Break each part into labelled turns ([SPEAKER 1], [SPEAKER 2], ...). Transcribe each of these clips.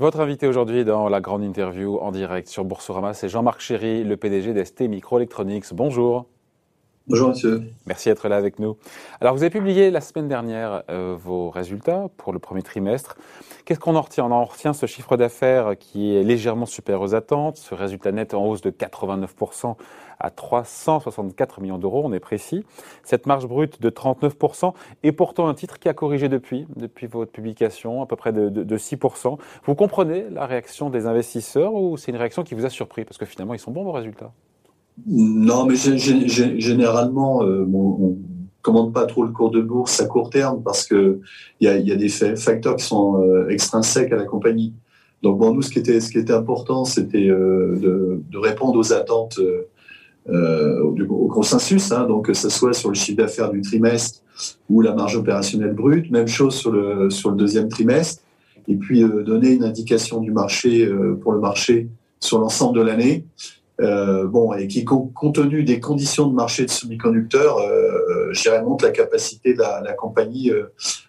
[SPEAKER 1] Votre invité aujourd'hui dans la grande interview en direct sur Boursorama, c'est Jean-Marc Chéry, le PDG d'ST Microelectronics. Bonjour.
[SPEAKER 2] Bonjour monsieur.
[SPEAKER 1] Merci d'être là avec nous. Alors vous avez publié la semaine dernière euh, vos résultats pour le premier trimestre. Qu'est-ce qu'on en retient? On en retient ce chiffre d'affaires qui est légèrement supérieur aux attentes, ce résultat net en hausse de 89% à 364 millions d'euros, on est précis. Cette marge brute de 39% et pourtant un titre qui a corrigé depuis, depuis votre publication, à peu près de, de 6%. Vous comprenez la réaction des investisseurs ou c'est une réaction qui vous a surpris Parce que finalement, ils sont bons vos résultats?
[SPEAKER 2] Non, mais généralement, euh, on, ne commande pas trop le cours de bourse à court terme parce que il y a, des facteurs qui sont euh, extrinsèques à la compagnie. Donc bon, nous, ce qui était, ce qui était important, c'était euh, de, répondre aux attentes, au, consensus, hein, donc que ce soit sur le chiffre d'affaires du trimestre ou la marge opérationnelle brute, même chose sur le, sur le deuxième trimestre, et puis donner une indication du marché pour le marché sur l'ensemble de l'année. Euh, bon, et qui, compte tenu des conditions de marché de semi-conducteurs, euh, euh montre la capacité de la, compagnie euh,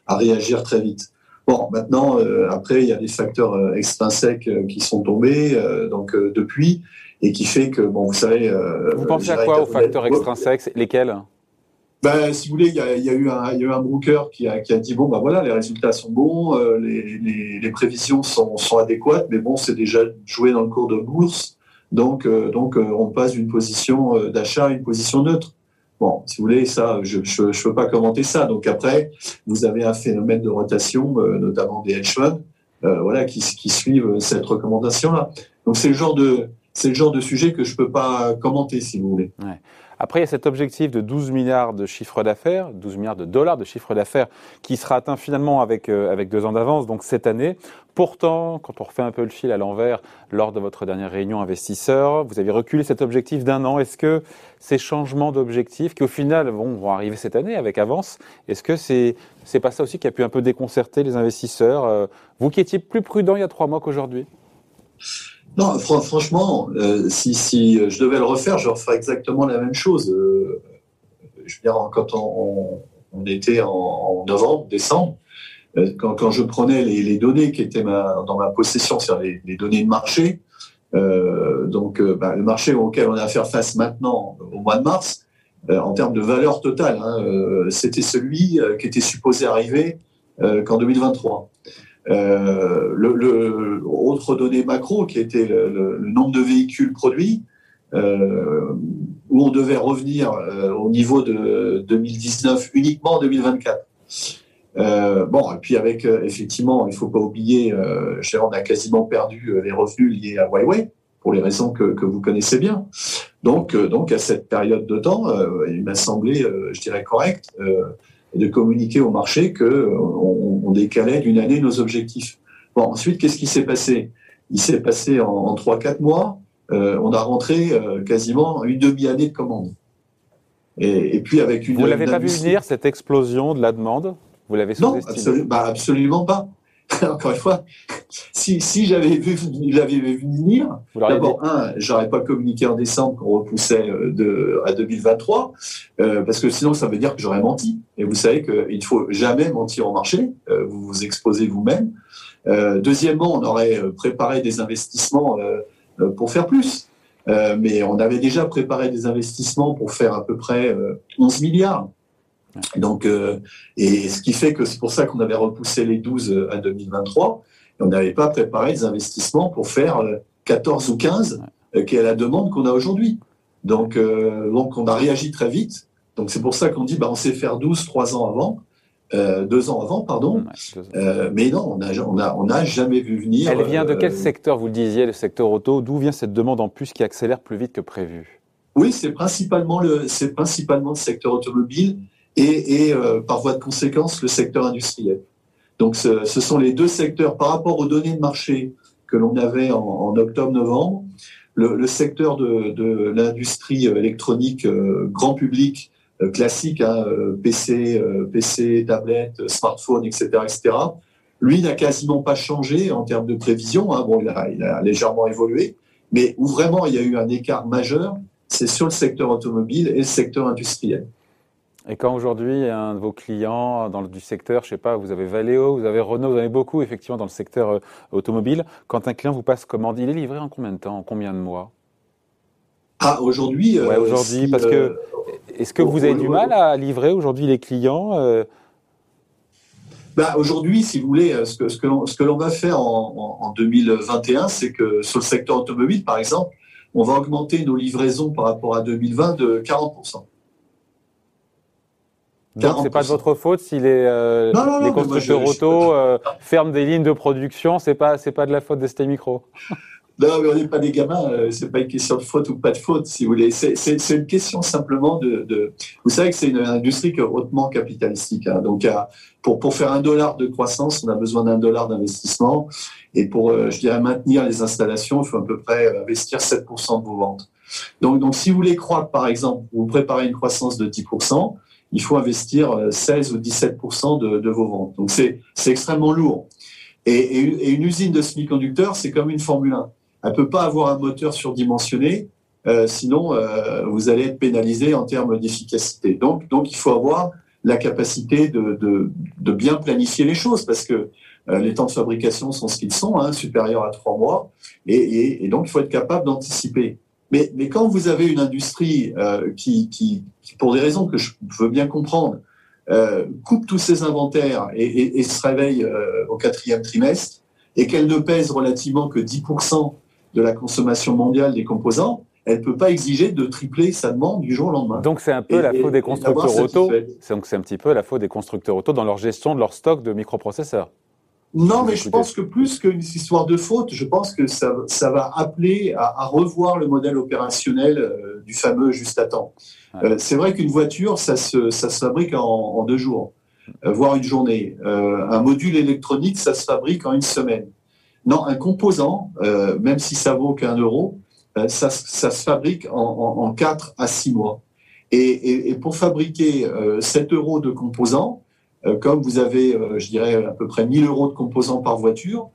[SPEAKER 2] à réagir très vite. Bon, maintenant, après, il y a des facteurs extrinsèques qui sont tombés, donc depuis, et qui fait que, bon, vous savez.
[SPEAKER 1] vous pensez à quoi aux facteurs extrinsèques Lesquels?
[SPEAKER 2] Ben, si vous voulez, il y a, y a, eu un, il y a eu un broker qui a, qui a dit bon, ben voilà, les résultats sont bons, les, les, les, prévisions sont, sont adéquates, mais bon, c'est déjà joué dans le cours de bourse. Donc, euh, donc euh, on passe d'une position euh, d'achat à une position neutre. Bon, si vous voulez, ça, je ne peux pas commenter ça. Donc après, vous avez un phénomène de rotation, notamment des hedge funds, voilà, qui, qui, suivent cette recommandation-là. Donc c'est le genre de c'est le genre de sujet que je ne peux pas commenter, si vous voulez.
[SPEAKER 1] Après, il y a cet objectif de 12 milliards de chiffre d'affaires, 12 milliards de dollars de chiffre d'affaires, qui sera atteint finalement avec, euh, avec deux ans d'avance, donc cette année. Pourtant, quand on refait un peu le fil à l'envers, lors de votre dernière réunion investisseur, vous avez reculé cet objectif d'un an. Est-ce que ces changements d'objectifs, qui au final vont, vont arriver cette année avec avance, est-ce que c'est c'est pas ça aussi qui a pu un peu déconcerter les investisseurs euh, Vous qui étiez plus prudent il y a trois mois qu'aujourd'hui?
[SPEAKER 2] Non, franchement, euh, si, je devais le refaire, je referais exactement la même chose. Euh, je veux dire, quand on, était en, novembre, décembre, euh, quand, je prenais les, données qui étaient dans ma possession, c'est-à-dire les, données de marché, donc bah, le marché auquel on a à faire face maintenant, au mois de mars, en termes de valeur totale, hein, c'était celui qui était supposé arriver qu'en 2023. Euh, le, autre donnée macro qui était le, nombre de véhicules produits, euh, où on devait revenir euh, au niveau de 2019 uniquement en 2024. Euh, bon, et puis avec effectivement, il faut pas oublier, euh, on a quasiment perdu les revenus liés à Huawei pour les raisons que, que vous connaissez bien. Donc, donc à cette période de temps, il m'a semblé, je dirais correct, et de communiquer au marché qu'on euh, on décalait d'une année nos objectifs. Bon, ensuite, qu'est-ce qui s'est passé? Il s'est passé en, trois 3-4 mois, euh, on a rentré euh, quasiment une demi-année de commandes.
[SPEAKER 1] Et, et, puis avec une... Vous l'avez pas vu venir, cette explosion de la demande? Vous l'avez
[SPEAKER 2] sous-estimé Non, bah absolument pas. encore une fois, si, si j'avais vu, l'avais vu venir, d'abord, un, j'aurais pas communiqué en décembre qu'on repoussait euh, de, à 2023, euh, parce que sinon, ça veut dire que j'aurais menti. Et vous savez qu'il ne faut jamais mentir au marché, euh, vous vous exposez vous-même. Euh, deuxièmement, on aurait préparé des investissements euh, pour faire plus. mais on avait déjà préparé des investissements pour faire à peu près 11 milliards. Donc, euh, et ce qui fait que c'est pour ça qu'on avait repoussé les 12 euh, à 2023. Et on n'avait pas préparé des investissements pour faire 14 euh, ou 15, qui est la demande qu'on a aujourd'hui. Donc, donc, on a réagi très vite. Donc, c'est pour ça qu'on dit, bah, on sait faire 12 trois ans avant. Euh, deux ans avant, pardon. Euh, mais non, on n'a on a, on a jamais vu venir.
[SPEAKER 1] Elle vient de quel secteur, vous le disiez, le secteur auto? D'où vient cette demande en plus qui accélère plus vite que prévu?
[SPEAKER 2] Oui, c'est principalement, le, principalement le secteur automobile et, euh, par voie de conséquence le secteur industriel. Donc ce, sont les deux secteurs par rapport aux données de marché que l'on avait en, octobre-novembre. Le, secteur de, l'industrie électronique euh, grand public euh, classique, hein, PC, PC, tablette, smartphone, etc., etc. Lui n'a quasiment pas changé en termes de prévision. Hein. Bon, il a légèrement évolué, mais où vraiment il y a eu un écart majeur, c'est sur le secteur automobile et le secteur industriel.
[SPEAKER 1] Et quand aujourd'hui, un de vos clients dans le, du secteur, je sais pas, vous avez Valeo, vous avez Renault, vous en avez beaucoup effectivement dans le secteur euh, automobile, quand un client vous passe commande, il est livré en combien de temps, en combien de mois?
[SPEAKER 2] Ah, aujourd'hui
[SPEAKER 1] Ouais, aujourd'hui, parce que est-ce que vous avez du mal à livrer aujourd'hui les clients
[SPEAKER 2] bah, Aujourd'hui, si vous voulez, ce que, ce que l'on va faire en, en 2021, c'est que sur le secteur automobile, par exemple, on va augmenter nos livraisons par rapport à 2020 de 40%.
[SPEAKER 1] Donc c'est pas de votre faute si les, euh, les constructeurs auto euh, ferment des lignes de production, c'est pas c'est pas de la faute d'ST Micro.
[SPEAKER 2] Non, mais on n'est pas des gamins, euh, c'est pas une question de faute ou pas de faute, si vous voulez. C'est une question simplement de, de, Vous savez que c'est une industrie qui est hautement capitalistique. Hein. Donc, pour, pour faire un dollar de croissance, on a besoin d'un dollar d'investissement. Et pour, je dirais, maintenir les installations, il faut à peu près investir 7% de vos ventes. Donc, donc, si vous voulez croître, par exemple, vous préparez une croissance de 10%, il faut investir 16 euh, ou 17 de, de, vos ventes. Donc c'est extrêmement lourd. Et, une usine de semi-conducteurs, c'est comme une Formule 1. Elle peut pas avoir un moteur surdimensionné, euh, sinon euh, vous allez être pénalisé en termes d'efficacité. Donc, il faut avoir la capacité de, bien planifier les choses parce que les temps de fabrication sont ce qu'ils sont, hein, supérieurs à trois mois, et, donc il faut être capable d'anticiper. Mais, mais quand vous avez une industrie euh, qui, qui, qui, pour des raisons que je veux bien comprendre, euh, coupe tous ses inventaires et, et, et se réveille euh, au quatrième trimestre, et qu'elle ne pèse relativement que 10% de la consommation mondiale des composants, elle ne peut pas exiger de tripler sa demande du jour au lendemain.
[SPEAKER 1] Donc c'est un peu la faute des constructeurs auto. Donc c'est un petit peu la faute des constructeurs auto dans leur gestion de leur stock de microprocesseurs.
[SPEAKER 2] Non, mais je pense que plus qu'une histoire de faute, je pense que ça, ça va appeler à, à, revoir le modèle opérationnel euh, du fameux juste à temps. Euh, c'est vrai qu'une voiture, ça se, ça se fabrique en, en deux jours, euh, voire une journée. Euh, un module électronique, ça se fabrique en une semaine. Non, un composant, euh, même si ça vaut qu'un euro, ça, ça, se fabrique en, en, en, 4 à six mois. Et, et, et pour fabriquer 7 euros de composants, comme vous avez, euh, je dirais, à peu près 1000 euros de composants par voiture,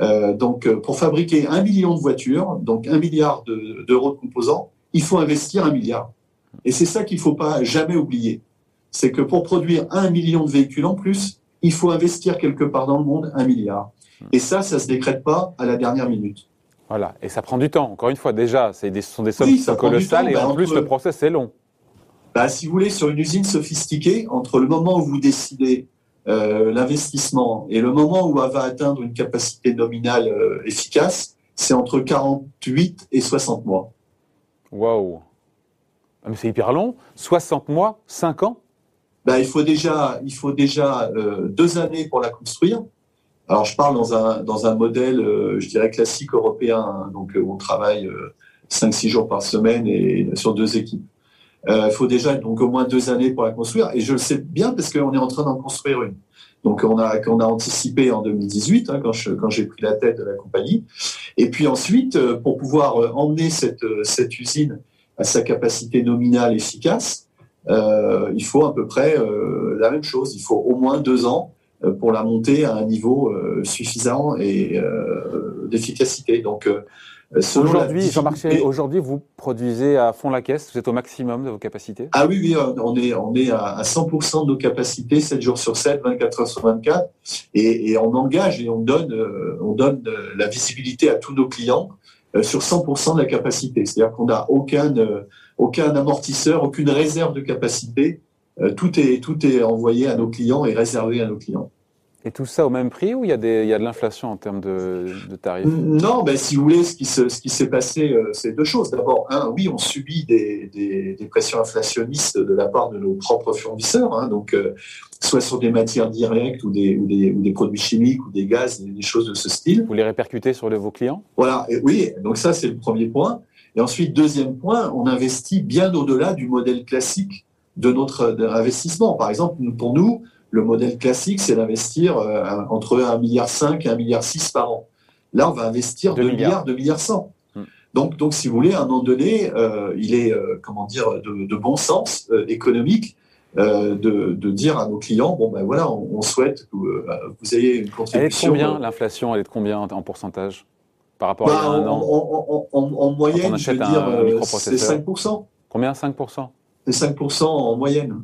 [SPEAKER 2] euh, donc pour fabriquer un million de voitures, donc un milliard d'euros de, de, composants, il faut investir un milliard. Et c'est ça qu'il ne faut pas jamais oublier. C'est que pour produire un million de véhicules en plus, il faut investir quelque part dans le monde un milliard. Et ça, ça ne se décrète pas à la dernière minute.
[SPEAKER 1] Voilà, et ça prend du temps. Encore une fois, déjà, ce sont des sommes oui, qui sont colossales et ben, en plus, le process est long
[SPEAKER 2] bah, si vous voulez, sur une usine sophistiquée, entre le moment où vous décidez euh, l'investissement et le moment où elle va atteindre une capacité nominale euh, efficace, c'est entre 48 et 60 mois.
[SPEAKER 1] Waouh ah, C'est hyper long. 60 mois 5 ans?
[SPEAKER 2] Bah, il faut déjà, il faut déjà euh, deux années pour la construire. Alors, je parle dans un, dans un modèle, je dirais, classique européen, hein, donc où on travaille 5-6 jours par semaine et sur deux équipes. Euh, il faut déjà donc au moins deux années pour la construire. Et je le sais bien parce qu'on est en train d'en construire une. Donc on a, on a anticipé en 2018 hein, quand, je, quand j'ai pris la tête de la compagnie. Et puis ensuite, euh, pour pouvoir euh, emmener cette, cette usine à sa capacité nominale efficace, euh, il faut à peu près euh, la même chose. Il faut au moins deux ans pour la monter à un niveau suffisant et d'efficacité. Donc
[SPEAKER 1] euh, aujourd'hui, Jean-Marc aujourd'hui, vous produisez à fond la caisse, vous êtes au maximum de vos capacités?
[SPEAKER 2] Ah oui, oui, on est, on est à 100% de nos capacités, 7 jours sur 7, 24 heures sur 24, et, et on engage et on donne, euh, on donne euh, la visibilité à tous nos clients sur 100% de la capacité. C'est-à-dire qu'on n'a aucun, aucun amortisseur, aucune réserve de capacité. Tout est, tout est envoyé à nos clients et réservé à nos clients.
[SPEAKER 1] Et tout ça au même prix ou il y a, des, il y a de l'inflation en termes de, de, tarifs?
[SPEAKER 2] Non, ben, si vous voulez, ce qui, se, ce qui s'est passé, euh, c'est deux choses. D'abord, un, oui, on subit des, des, des, pressions inflationnistes de la part de nos propres fournisseurs, hein, donc euh, soit sur des matières directes ou des, ou des, ou des, produits chimiques ou des gaz, des, choses de ce style.
[SPEAKER 1] Vous les répercutez sur vos clients?
[SPEAKER 2] Voilà, et oui, donc ça c'est le premier point. Et ensuite, deuxième point, on investit bien au-delà du modèle classique de notre investissement. Par exemple, pour nous, le modèle classique, c'est d'investir euh, entre 1,5 milliard et 1,6 milliard par an. Là, on va investir 2 milliards, 2 milliards 100. Hmm. Donc, donc, si vous voulez, à un moment donné, euh, il est, euh, comment dire, de, de bon sens économique euh, de, de, dire à nos clients, bon ben voilà, on, on souhaite que euh, vous ayez une contribution.
[SPEAKER 1] Elle est de combien l'inflation Elle est de combien en pourcentage par rapport bah, à un
[SPEAKER 2] en,
[SPEAKER 1] an
[SPEAKER 2] en, en, en moyenne, je veux dire, c'est 5%.
[SPEAKER 1] Combien 5%
[SPEAKER 2] C'est 5% en moyenne.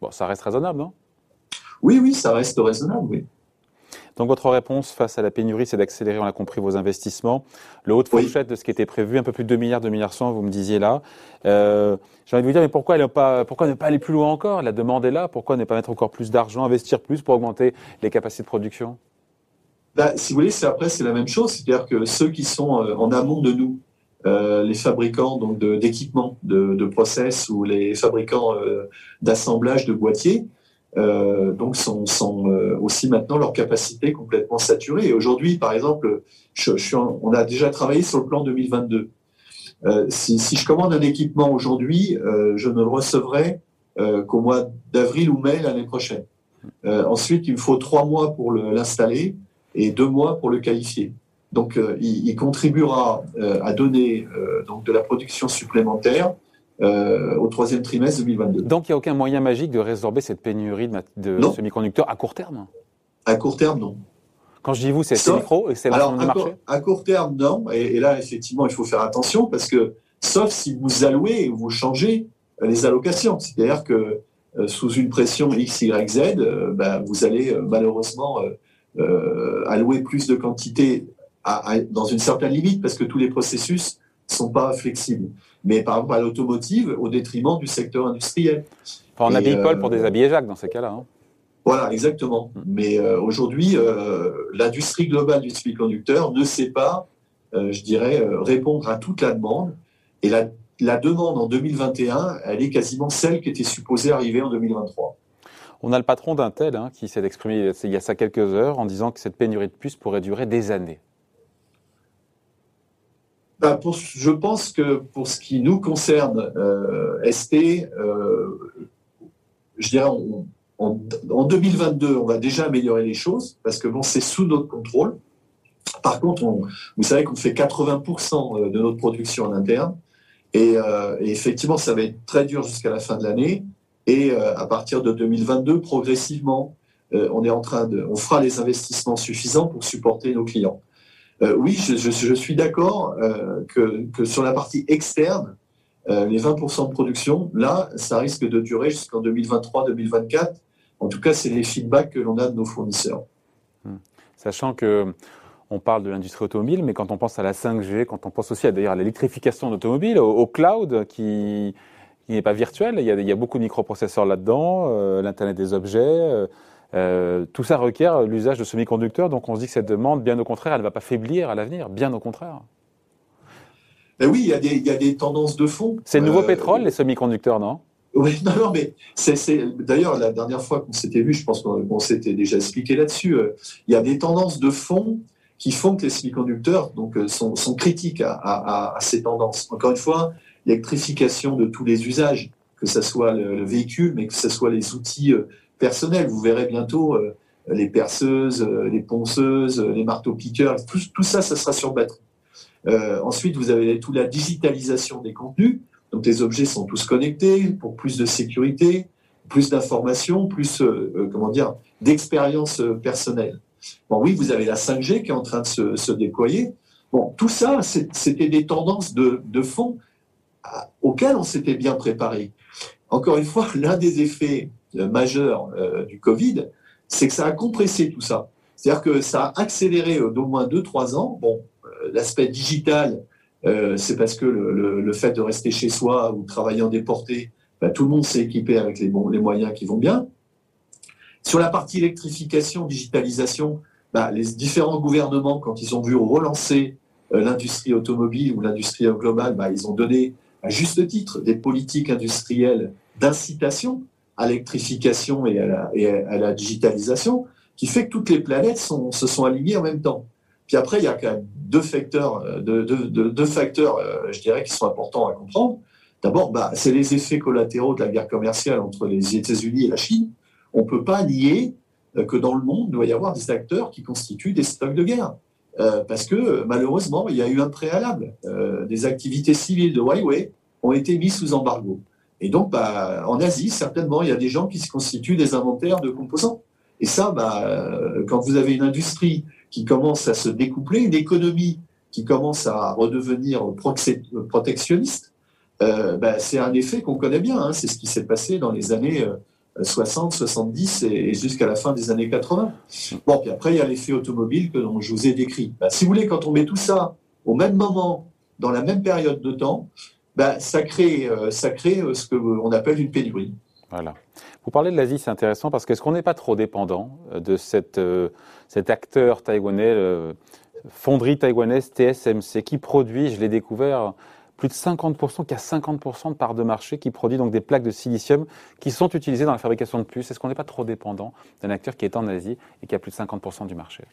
[SPEAKER 1] Bon, ça reste raisonnable, non?
[SPEAKER 2] Oui, oui, ça reste raisonnable, oui.
[SPEAKER 1] Donc votre réponse face à la pénurie, c'est d'accélérer, on l'a compris, vos investissements. Le haut de fourchette de ce qui était prévu, un peu plus de 2 milliards, 2 milliards 100, vous me disiez là. Euh, J'ai envie de vous dire, mais pourquoi, ne pas, pourquoi ne pas aller plus loin encore? La demande est là. Pourquoi ne pas mettre encore plus d'argent, investir plus pour augmenter les capacités de production?
[SPEAKER 2] Bah, Si vous voulez, c'est après, c'est la même chose. C'est-à-dire que ceux qui sont euh, en amont de nous, euh, les fabricants d'équipements, de, de, process ou les fabricants euh, d'assemblage de boîtiers, euh, donc sont, euh, aussi maintenant leur capacité complètement saturée. Et aujourd'hui, par exemple, on a déjà travaillé sur le plan 2022. Euh, si, je commande un équipement aujourd'hui, je ne le recevrai qu'au mois d'avril ou mai l'année prochaine. ensuite, il me faut trois mois pour l'installer et deux mois pour le qualifier. Donc, il, il, contribuera à donner donc de la production supplémentaire euh, au troisième trimestre 2022.
[SPEAKER 1] Donc il n'y a aucun moyen magique de résorber cette pénurie de, de semi-conducteurs à court terme?
[SPEAKER 2] À court terme, non.
[SPEAKER 1] Quand je dis vous, c'est micro et c'est l'ensemble du marché?
[SPEAKER 2] À court terme, non. Et, et, là, effectivement, il faut faire attention parce que, sauf si vous allouez ou vous changez euh, les allocations. C'est-à-dire que euh, sous une pression X, Y, Z, euh, ben, vous allez malheureusement allouer plus de quantité à, à, dans une certaine limite parce que tous les processus sont pas flexibles. Mais par exemple à l'automotive, au détriment du secteur industriel.
[SPEAKER 1] Enfin, on habille Paul pour déshabiller Jacques dans ces cas-là. Hein.
[SPEAKER 2] Voilà, exactement. Mm. Mais euh, aujourd'hui, euh, l'industrie globale du semi-conducteur ne sait pas, euh, je dirais, répondre à toute la demande. Et la, la, demande en 2021, elle est quasiment celle qui était supposée arriver en 2023.
[SPEAKER 1] On a le patron d'Intel hein, qui s'est exprimé il y a ça quelques heures en disant que cette pénurie de puces pourrait durer des années.
[SPEAKER 2] Ben pour, je pense que pour ce qui nous concerne, euh, ST, euh, je dirais, on, en 2022, on va déjà améliorer les choses parce que bon, c'est sous notre contrôle. Par contre, on, vous savez qu'on fait 80% de notre production en interne et, euh, et, effectivement, ça va être très dur jusqu'à la fin de l'année. Et euh, à partir de 2022, progressivement, euh, on est en train de, on fera les investissements suffisants pour supporter nos clients. Euh, oui, je, suis d'accord euh, que, sur la partie externe, euh, les 20% de production, là, ça risque de durer jusqu'en 2023-2024. En tout cas, c'est les feedbacks que l'on a de nos fournisseurs.
[SPEAKER 1] Hum. Sachant que on parle de l'industrie automobile, mais quand on pense à la 5G, quand on pense aussi à d'ailleurs l'électrification d'automobile, au, cloud qui, n'est pas virtuel, il y, a, beaucoup de microprocesseurs là-dedans, l'Internet des objets. Euh, tout ça requiert l'usage de semi-conducteurs, donc on se dit que cette demande, bien au contraire, elle ne va pas faiblir à l'avenir, bien au contraire.
[SPEAKER 2] Ben oui, il y, a des, il y, a des, tendances de fond.
[SPEAKER 1] C'est le nouveau euh, pétrole, les semi-conducteurs, non?
[SPEAKER 2] Oui, non, non, mais c'est d'ailleurs la dernière fois qu'on s'était vu, je pense qu'on s'était déjà expliqué là-dessus. Euh, il y a des tendances de fond qui font que les semi-conducteurs donc sont, sont critiques à, à, à, ces tendances. Encore une fois, l'électrification de tous les usages, que ce soit le, le, véhicule, mais que ce soit les outils personnels. Vous verrez bientôt euh, les perceuses, euh, les ponceuses, les marteaux-piqueurs, tout, tout, ça, ça sera sur batterie. Euh, ensuite, vous avez toute la digitalisation des contenus. Donc, les objets sont tous connectés pour plus de sécurité, plus d'informations, plus, euh, comment dire, d'expérience personnelle. Oui, vous avez la 5G qui est en train de se, déployer. Bon, tout ça, c'était des tendances de fond auxquelles on s'était bien préparé. Encore une fois, l'un des effets majeur euh, du Covid, c'est que ça a compressé tout ça. C'est-à-dire que ça a accéléré euh, d'au moins 2-3 ans. Bon, euh, l'aspect digital, c'est parce que le, fait de rester chez soi ou travailler en déporté, ben, tout le monde s'est équipé avec les, moyens qui vont bien. Sur la partie électrification, digitalisation, ben, les différents gouvernements, quand ils ont vu relancer l'industrie automobile ou l'industrie globale, ben, ils ont donné à juste titre des politiques industrielles d'incitation à l'électrification et, à la, digitalisation, qui fait que toutes les planètes se sont alignées en même temps. Puis après, il y a quand même deux facteurs, euh, deux, facteurs euh, je dirais, qui sont importants à comprendre. D'abord, bah, c'est les effets collatéraux de la guerre commerciale entre les États-Unis et la Chine. On ne peut pas nier euh, que dans le monde, il doit y avoir des acteurs qui constituent des stocks de guerre. Parce que malheureusement, il y a eu un préalable. Des activités civiles de Huawei ont été mises sous embargo. Et donc, bah, en Asie, certainement, il y a des gens qui se constituent des inventaires de composants. Et ça, bah, quand vous avez une industrie qui commence à se découpler, une économie qui commence à redevenir protectionniste, euh, bah, c'est un effet qu'on connaît bien. Hein. C'est ce qui s'est passé dans les années 60, 70 et, jusqu'à la fin des années 80. Bon, puis après, il y a l'effet automobile que je vous ai décrit. Ben, si vous voulez, quand on met tout ça au même moment, dans la même période de temps, ben, ça crée, euh, ça crée euh, ce qu'on appelle une pénurie.
[SPEAKER 1] Voilà. Vous parlez de l'Asie, c'est intéressant parce qu'est-ce qu'on n'est pas trop dépendant euh, de cet acteur taïwanais, fonderie taïwanaise TSMC, qui produit, je l'ai découvert, plus de 50%, qui a 50% de part de marché, qui produit donc des plaques de silicium qui sont utilisées dans la fabrication de puces. Est-ce qu'on n'est pas trop dépendant d'un acteur qui est en Asie et qui a plus de 50% du marché?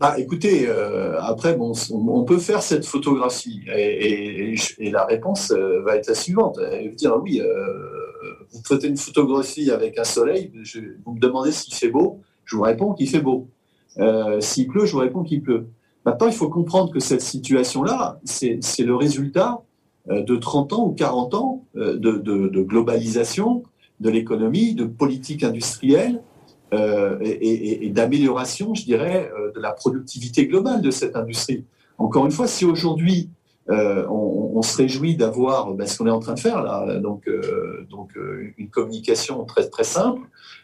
[SPEAKER 2] Bah, écoutez, euh, après, on peut faire cette photographie et, la réponse euh, va être la suivante. Elle va dire oui, euh, vous faites une photographie avec un soleil, vous me demandez s'il fait beau, je vous réponds qu'il fait beau. s'il pleut, je vous réponds qu'il pleut. Maintenant, il faut comprendre que cette situation-là, c'est le résultat de 30 ans ou 40 ans de, globalisation de l'économie, de politique industrielle euh, et, d'amélioration, je dirais, de la productivité globale de cette industrie. Encore une fois, si aujourd'hui on, se réjouit d'avoir ben, ce qu'on est en train de faire là, donc, donc une communication très très simple,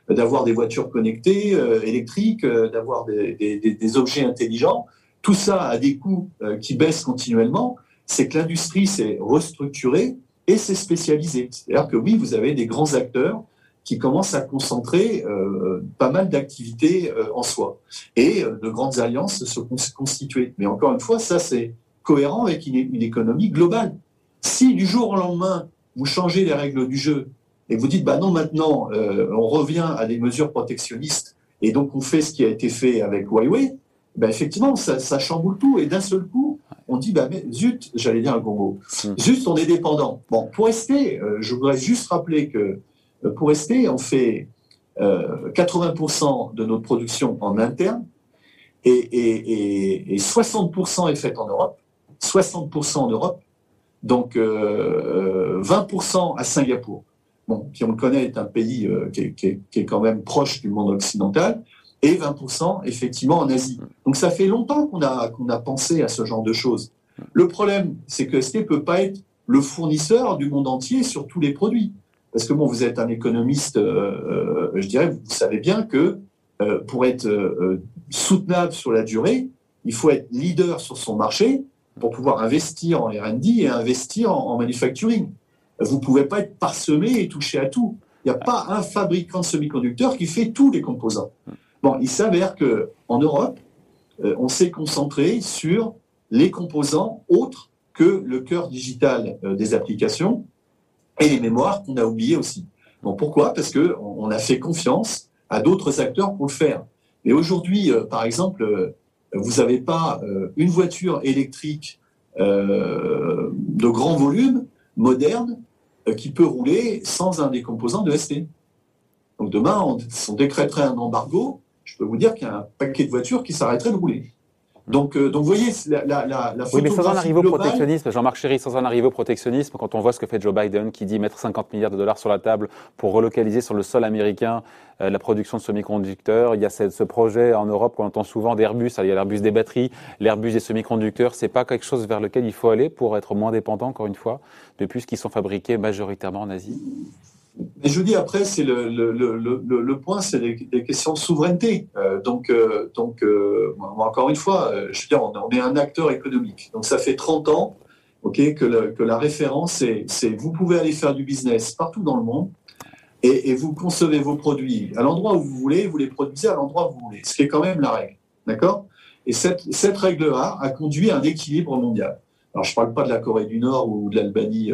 [SPEAKER 2] d'avoir des voitures connectées électriques, d'avoir des, objets intelligents, tout ça a des coûts euh, qui baissent continuellement, c'est que l'industrie s'est restructurée et s'est spécialisée. C'est-à-dire que oui, vous avez des grands acteurs qui commencent à concentrer euh, pas mal d'activités euh, en soi et de grandes alliances se constituer. Mais encore une fois, ça c'est cohérent avec une, économie globale. Si du jour au lendemain vous changez les règles du jeu et vous dites bah non maintenant on revient à des mesures protectionnistes et donc on fait ce qui a été fait avec Huawei, ben effectivement, ça, chamboule tout. Et d'un seul coup, on dit, bah, mais zut, j'allais dire un gros mot, hmm. zut, on est dépendant. Bon, pour rester, euh, je voudrais juste rappeler que euh, pour rester, on fait 80% euh, de notre production en interne et, 60% est fait en Europe, 60% en Europe, donc 20% à Singapour. Qui on le connaît, est un pays qui est, qui est quand même proche du monde occidental et 20% effectivement en Asie. Donc ça fait longtemps qu'on a, qu'on a pensé à ce genre de choses. Le problème, c'est que ST ne peut pas être le fournisseur du monde entier sur tous les produits. Parce que bon, vous êtes un économiste, euh, euh, je dirais, vous savez bien que euh, pour être soutenable sur la durée, il faut être leader sur son marché pour pouvoir investir en R&D et investir en, en manufacturing. Vous ne pouvez pas être parsemé et toucher à tout. Il n'y a pas un fabricant de semi-conducteurs qui fait tous les composants. Bon, il s'avère qu'en Europe, euh, on s'est concentré sur les composants autres que le cœur digital des applications et les mémoires qu'on a oubliées aussi. Bon, pourquoi? Parce qu'on on a fait confiance à d'autres acteurs pour le faire. Mais aujourd'hui, euh, par exemple, vous n'avez pas une voiture électrique de grand volume, moderne, qui peut rouler sans un des composants de ST. Donc demain, on, on décréterait un embargo, je peux vous dire qu'il y a un paquet de voitures qui s'arrêteraient de rouler. Donc, euh, donc vous voyez, la, la, la
[SPEAKER 1] Oui, mais sans en arriver au protectionnisme, Jean-Marc Chéry, sans en arriver au protectionnisme, quand on voit ce que fait Joe Biden, qui dit mettre 50 milliards de dollars sur la table pour relocaliser sur le sol américain euh, la production de semi-conducteurs, il y a ce, projet en Europe qu'on entend souvent d'Airbus, il y a l'Airbus des batteries, l'Airbus des semi-conducteurs, c'est pas quelque chose vers lequel il faut aller pour être moins dépendant, encore une fois, de puisqu'ils sont fabriqués majoritairement en Asie
[SPEAKER 2] mais je dis, après, c'est le, le, le, le, point, c'est des, questions de souveraineté. Euh, donc, euh, donc euh, encore une fois, je veux dire, on, est un acteur économique. Donc, ça fait 30 ans que, que la référence, c'est vous pouvez aller faire du business partout dans le monde et, et, vous concevez vos produits à l'endroit où vous voulez, vous les produisez à l'endroit où vous voulez, ce qui est quand même la règle. D'accord? Et cette, cette règle-là a conduit à un équilibre mondial. Alors, je ne parle pas de la Corée du Nord ou de l'Albanie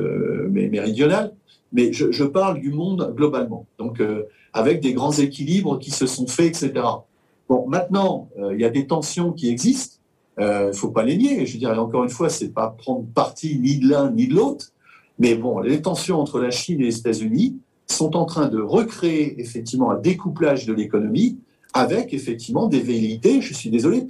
[SPEAKER 2] méridionale, mais je, parle du monde globalement. Donc, euh, avec des grands équilibres qui se sont faits, etc. Bon, maintenant, euh, il y a des tensions qui existent. Il euh, ne faut pas les nier. Je dirais encore une fois, c'est pas prendre parti ni de l'un ni de l'autre. Mais bon, les tensions entre la Chine et les États-Unis sont en train de recréer effectivement un découplage de l'économie avec effectivement des velléités, je suis désolé,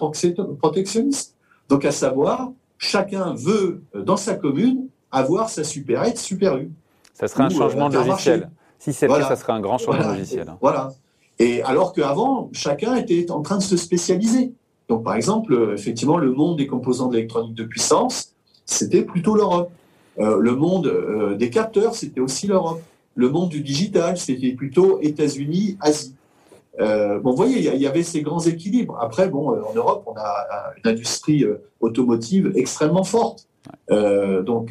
[SPEAKER 2] protectionnistes. Donc à savoir, chacun veut dans sa commune avoir sa supérette super U.
[SPEAKER 1] Ça serait un euh, changement de logiciel. Si c'est voilà. ça serait un grand changement de logiciel.
[SPEAKER 2] Voilà. Et alors qu'avant, chacun était en train de se spécialiser. Donc, par exemple, euh, effectivement, le monde des composants d'électronique de puissance, c'était plutôt l'Europe. Euh, le monde des capteurs, c'était aussi l'Europe. le monde du digital, c'était plutôt États-Unis, Asie. Euh, bon, vous voyez, il y, avait ces grands équilibres. Après, bon, euh, en Europe, on a une industrie euh, automotive extrêmement forte, donc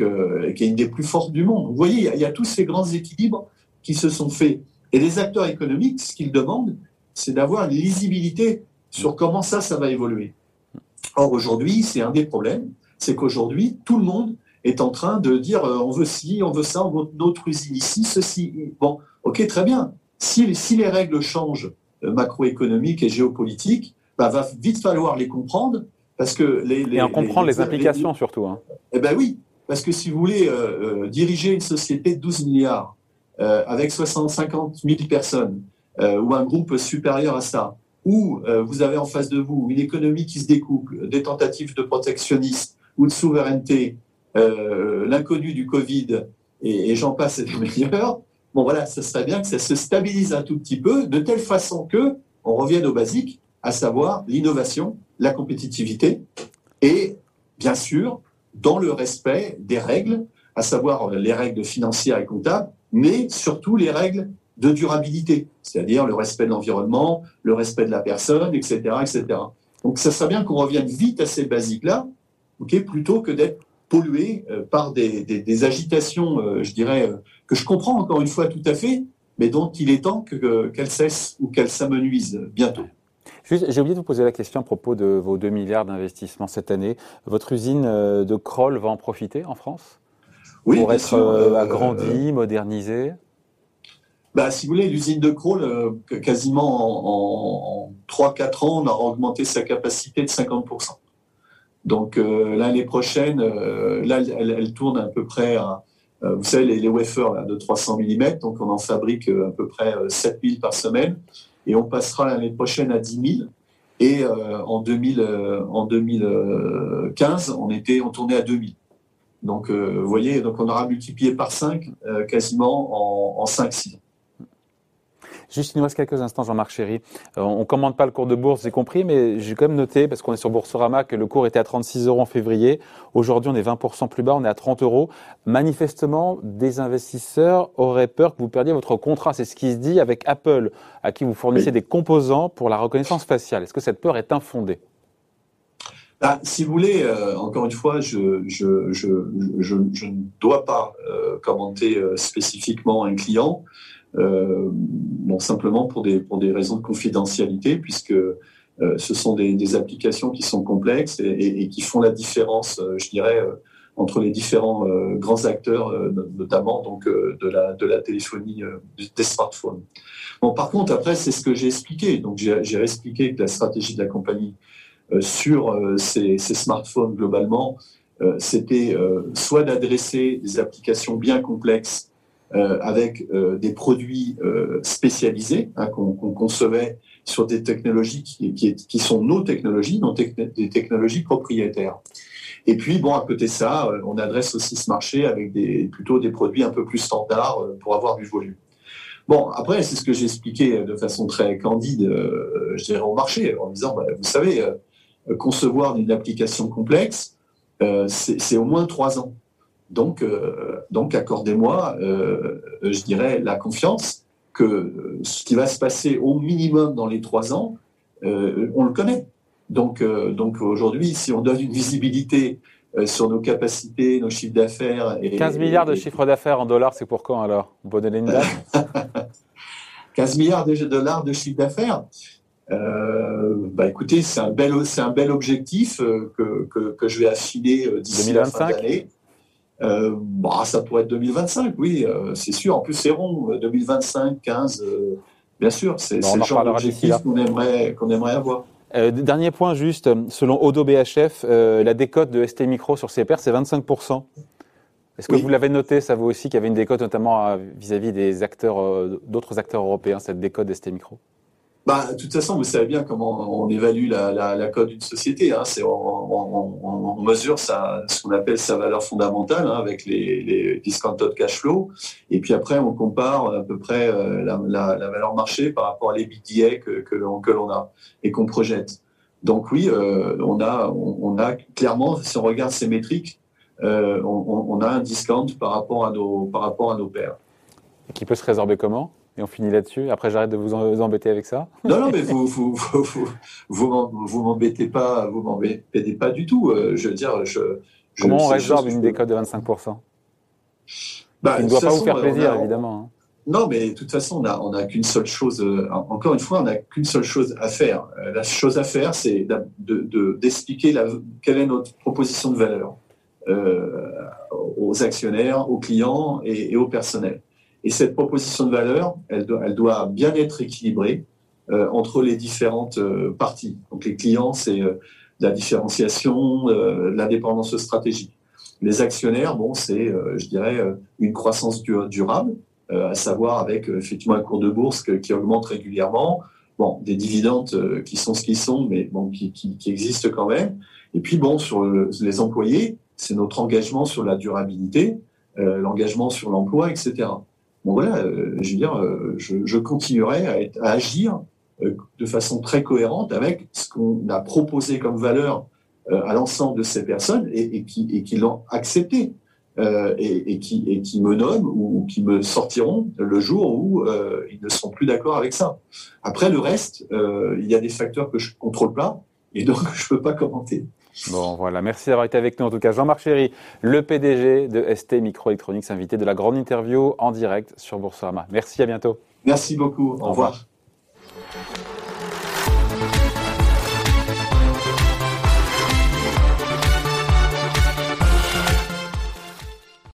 [SPEAKER 2] qui est une des plus fortes du monde. Vous voyez, il y, a tous ces grands équilibres qui se sont faits. Et les acteurs économiques, ce qu'ils demandent, c'est d'avoir une lisibilité sur comment ça, ça va évoluer. Or, aujourd'hui, c'est un des problèmes, c'est qu'aujourd'hui, tout le monde est en train de dire on veut ci, on veut ça, on veut notre usine ici, ceci. Bon, ok, très bien. Si, si les règles changent euh, macroéconomiques et géopolitiques, bah, va vite falloir les comprendre parce que les,
[SPEAKER 1] et en comprendre les, implications surtout. Hein.
[SPEAKER 2] Eh ben oui, parce que si vous voulez euh, euh, diriger une société de 12 milliards avec 60, 50 000 personnes ou un groupe supérieur à ça, où vous avez en face de vous une économie qui se découple, des tentatives de protectionnisme ou de souveraineté, l'inconnu du Covid et, et j'en passe et des meilleurs, Bon, voilà, ce serait bien que ça se stabilise un tout petit peu, de telle façon que on revienne au basique, à savoir l'innovation, la compétitivité, et bien sûr, dans le respect des règles, à savoir les règles financières et comptables, mais surtout les règles de durabilité, c'est-à-dire le respect de l'environnement, le respect de la personne, etc., etc. Donc, ça serait bien qu'on revienne vite à ces basiques-là, plutôt que d'être pollué euh, par des, agitations, euh, je dirais, euh, que je comprends encore une fois tout à fait, mais dont il est temps qu'elles cessent ou qu'elles s'amenuisent bientôt.
[SPEAKER 1] J'ai oublié de vous poser la question à propos de vos 2 milliards d'investissements cette année. Votre usine de Kroll va en profiter en France?
[SPEAKER 2] Oui,
[SPEAKER 1] Pour être agrandie, modernisée?
[SPEAKER 2] Bah, Si vous voulez, l'usine de Kroll, quasiment en, en 3-4 ans, on a augmenté sa capacité de 50%. Donc euh, l'année prochaine, euh, là, elle, tourne à peu près à, euh, vous savez, les, les wafers de 300 mm, donc on en fabrique à peu près 7000 par semaine, et on passera l'année prochaine à 10 000. Et en, 2000, en 2015, on, était, on tournait à 2000. Donc, vous voyez, donc on aura multiplié par 5 quasiment en, en 5-6 ans.
[SPEAKER 1] Juste, il nous reste quelques instants, Jean-Marc Chéry. Euh, on ne commande pas le cours de bourse, j'ai compris, mais j'ai quand même noté, parce qu'on est sur Boursorama, que le cours était à 36 euros en février. Aujourd'hui, on est 20% plus bas, on est à 30 euros. Manifestement, des investisseurs auraient peur que vous perdiez votre contrat. C'est ce qui se dit avec Apple, à qui vous fournissez des composants pour la reconnaissance faciale. Est-ce que cette peur est infondée?
[SPEAKER 2] Bah, si vous voulez, euh, encore une fois, je, je, je, je, ne dois pas euh, commenter spécifiquement un client. Euh, bon, simplement pour des, pour des raisons de confidentialité, puisque euh, ce sont des, applications qui sont complexes et, qui font la différence, euh, je dirais, entre les différents grands acteurs, notamment donc de la, de la téléphonie des smartphones. Bon, par contre, après, c'est ce que j'ai expliqué. Donc, j'ai expliqué que la stratégie de la compagnie sur ces, smartphones globalement, c'était soit d'adresser des applications bien complexes avec euh, des produits euh, spécialisés hein, qu'on concevait sur des technologies qui, qui, qui sont nos technologies, non des technologies propriétaires. Et puis, bon, à côté de ça, on adresse aussi ce marché avec des, plutôt des produits un peu plus standards pour avoir du volume. Bon, après, c'est ce que j'ai expliqué de façon très candide, je dirais, au marché, en disant, bah, vous savez, concevoir une application complexe, c'est au moins trois ans. Donc, euh, donc accordez-moi, euh, je dirais, la confiance que ce qui va se passer au minimum dans les trois ans, euh, on le connaît. Donc, donc aujourd'hui, si on donne une visibilité sur nos capacités, nos chiffres d'affaires.
[SPEAKER 1] Et, 15 milliards de chiffres d'affaires en dollars, c'est pour quand alors? On peut donner une date?
[SPEAKER 2] 15 milliards de dollars de chiffre d'affaires? Bah écoutez, c'est un bel, c'est un bel objectif que, que, que je vais affiner d'ici la fin d'année. Euh, bah, ça pourrait être 2025, oui, euh, c'est sûr. En plus, c'est rond, 2025, 15, euh, bien sûr, c'est le genre d'objectif qu'on aimerait, qu'on aimerait avoir.
[SPEAKER 1] dernier point juste, selon Odo BHF, la décote de ST Micro sur CPR, c'est 25%. Est-ce que vous l'avez noté, ça vaut aussi qu'il y avait une décote notamment vis-à-vis des acteurs, d'autres acteurs européens, cette décote d'ST Micro?
[SPEAKER 2] Bah, de toute façon, vous savez bien comment on évalue la, la, la cote d'une société. Hein. C'est on, on, on, mesure sa, ce qu'on appelle sa valeur fondamentale hein, avec les, les discounted cash flow. Et puis après, on compare à peu près euh, la, la, valeur marché par rapport à l'EBITDA que, que l'on que l'on a et qu'on projette. Donc oui, euh, on a on, a clairement, si on regarde ces métriques, euh, on, on, a un discount par rapport à nos par rapport à nos pairs. Et
[SPEAKER 1] qui peut se résorber comment? Et on finit là-dessus. Après, j'arrête de vous, embêter avec ça.
[SPEAKER 2] Non, non, mais vous vous, vous, vous, m'embêtez pas, vous m'embêtez pas du tout. Euh, je veux dire, je.
[SPEAKER 1] Comment on résorbe une décote de 25% bah, Il ne doit pas vous faire plaisir, évidemment. Hein.
[SPEAKER 2] Non, mais de toute façon, on n'a qu'une seule chose, euh, encore une fois, on n'a qu'une seule chose à faire. Euh, la chose à faire, c'est d'expliquer de, quelle est notre proposition de valeur euh, aux actionnaires, aux clients et, au personnel. Et cette proposition de valeur, elle doit, bien être équilibrée entre les différentes parties. Donc les clients, c'est la différenciation, l'indépendance stratégique. Les actionnaires, bon, c'est, je dirais, une croissance durable euh, à savoir avec euh, effectivement un cours de bourse qui augmente régulièrement, bon, des dividendes euh, qui sont ce qu'ils sont, mais bon, qui, existent quand même. Et puis bon, sur les employés, c'est notre engagement sur la durabilité, euh, l'engagement sur l'emploi, etc. Bon voilà, euh, je veux dire, je, je continuerai à, agir de façon très cohérente avec ce qu'on a proposé comme valeur à l'ensemble de ces personnes et, et qui, et l'ont accepté. Euh, et, qui, et qui me nomment ou, qui me sortiront le jour où euh, ils ne sont plus d'accord avec ça. Après, le reste, euh, il y a des facteurs que je ne contrôle pas et donc je ne peux pas commenter.
[SPEAKER 1] Bon, voilà. Merci d'avoir été avec nous. En tout cas, Jean-Marc Chéry, le PDG de ST Microelectronics, invité de la grande interview en direct sur Boursorama. Merci, à bientôt.
[SPEAKER 2] Merci beaucoup. Au, revoir.